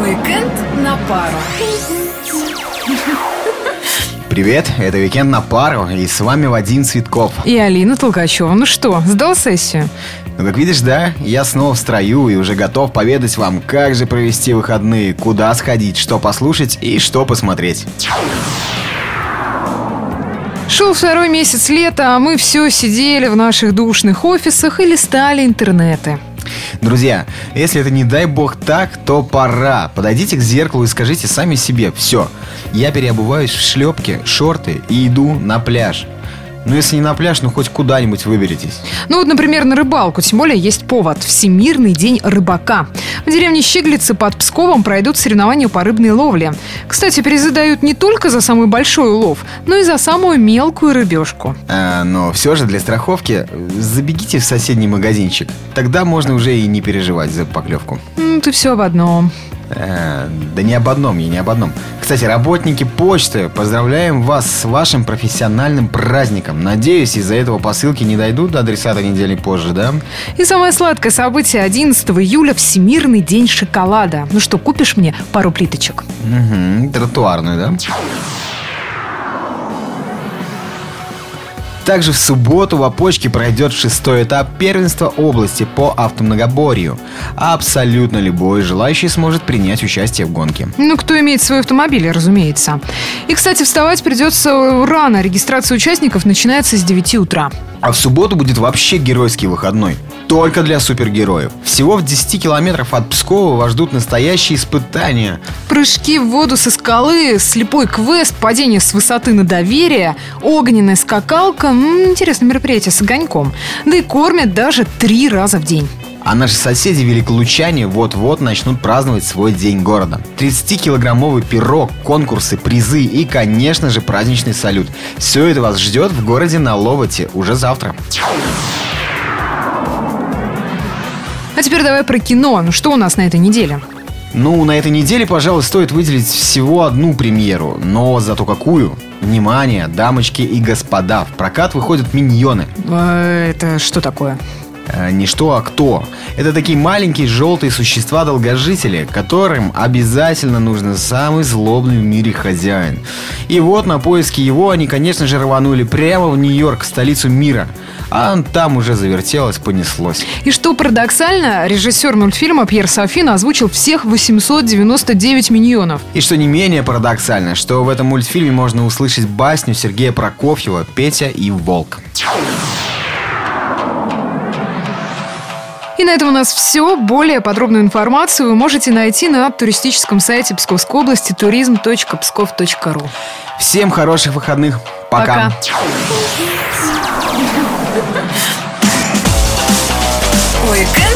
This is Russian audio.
Уикенд на пару. Привет, это Уикенд на пару, и с вами Вадим Цветков. И Алина Толкачева. Ну что, сдал сессию? Ну, как видишь, да, я снова в строю и уже готов поведать вам, как же провести выходные, куда сходить, что послушать и что посмотреть. Шел второй месяц лета, а мы все сидели в наших душных офисах и листали интернеты. Друзья, если это не дай бог так, то пора. Подойдите к зеркалу и скажите сами себе «Все, я переобуваюсь в шлепки, шорты и иду на пляж». Ну, если не на пляж, ну хоть куда-нибудь выберетесь. Ну вот, например, на рыбалку. Тем более есть повод. Всемирный день рыбака. В деревне Щиглицы под Псковом пройдут соревнования по рыбной ловле. Кстати, призы дают не только за самый большой улов, но и за самую мелкую рыбешку. А, но все же для страховки забегите в соседний магазинчик. Тогда можно уже и не переживать за поклевку. Ну, ты все об одном. Э, да не об одном, я не об одном. Кстати, работники почты, поздравляем вас с вашим профессиональным праздником. Надеюсь, из-за этого посылки не дойдут до адресата недели позже, да? И самое сладкое событие 11 июля – Всемирный день шоколада. Ну что, купишь мне пару плиточек? Угу, тротуарную, да? Также в субботу в Опочке пройдет шестой этап первенства области по автомногоборью. Абсолютно любой желающий сможет принять участие в гонке. Ну, кто имеет свой автомобиль, разумеется. И, кстати, вставать придется рано. Регистрация участников начинается с 9 утра. А в субботу будет вообще геройский выходной. Только для супергероев. Всего в 10 километров от Пскова вас ждут настоящие испытания. Прыжки в воду со скалы, слепой квест, падение с высоты на доверие, огненная скакалка. М, интересное мероприятие с огоньком. Да и кормят даже три раза в день. А наши соседи великолучане вот-вот начнут праздновать свой день города. 30-килограммовый пирог, конкурсы, призы и, конечно же, праздничный салют. Все это вас ждет в городе на Ловоте уже завтра. А теперь давай про кино. Ну что у нас на этой неделе? Ну, на этой неделе, пожалуй, стоит выделить всего одну премьеру, но зато какую? Внимание, дамочки и господа, в прокат выходят миньоны. Э, Это что такое? Э, Не что, а кто. Это такие маленькие желтые существа-долгожители, которым обязательно нужен самый злобный в мире хозяин. И вот на поиски его они, конечно же, рванули прямо в Нью-Йорк, столицу мира. А он там уже завертелось, понеслось. И что парадоксально, режиссер мультфильма Пьер Софин озвучил всех 899 миньонов. И что не менее парадоксально, что в этом мультфильме можно услышать басню Сергея Прокофьева «Петя и Волк». На этом у нас все. Более подробную информацию вы можете найти на туристическом сайте Псковской области turism.pskov.ru. Всем хороших выходных. Пока. Пока. Пару.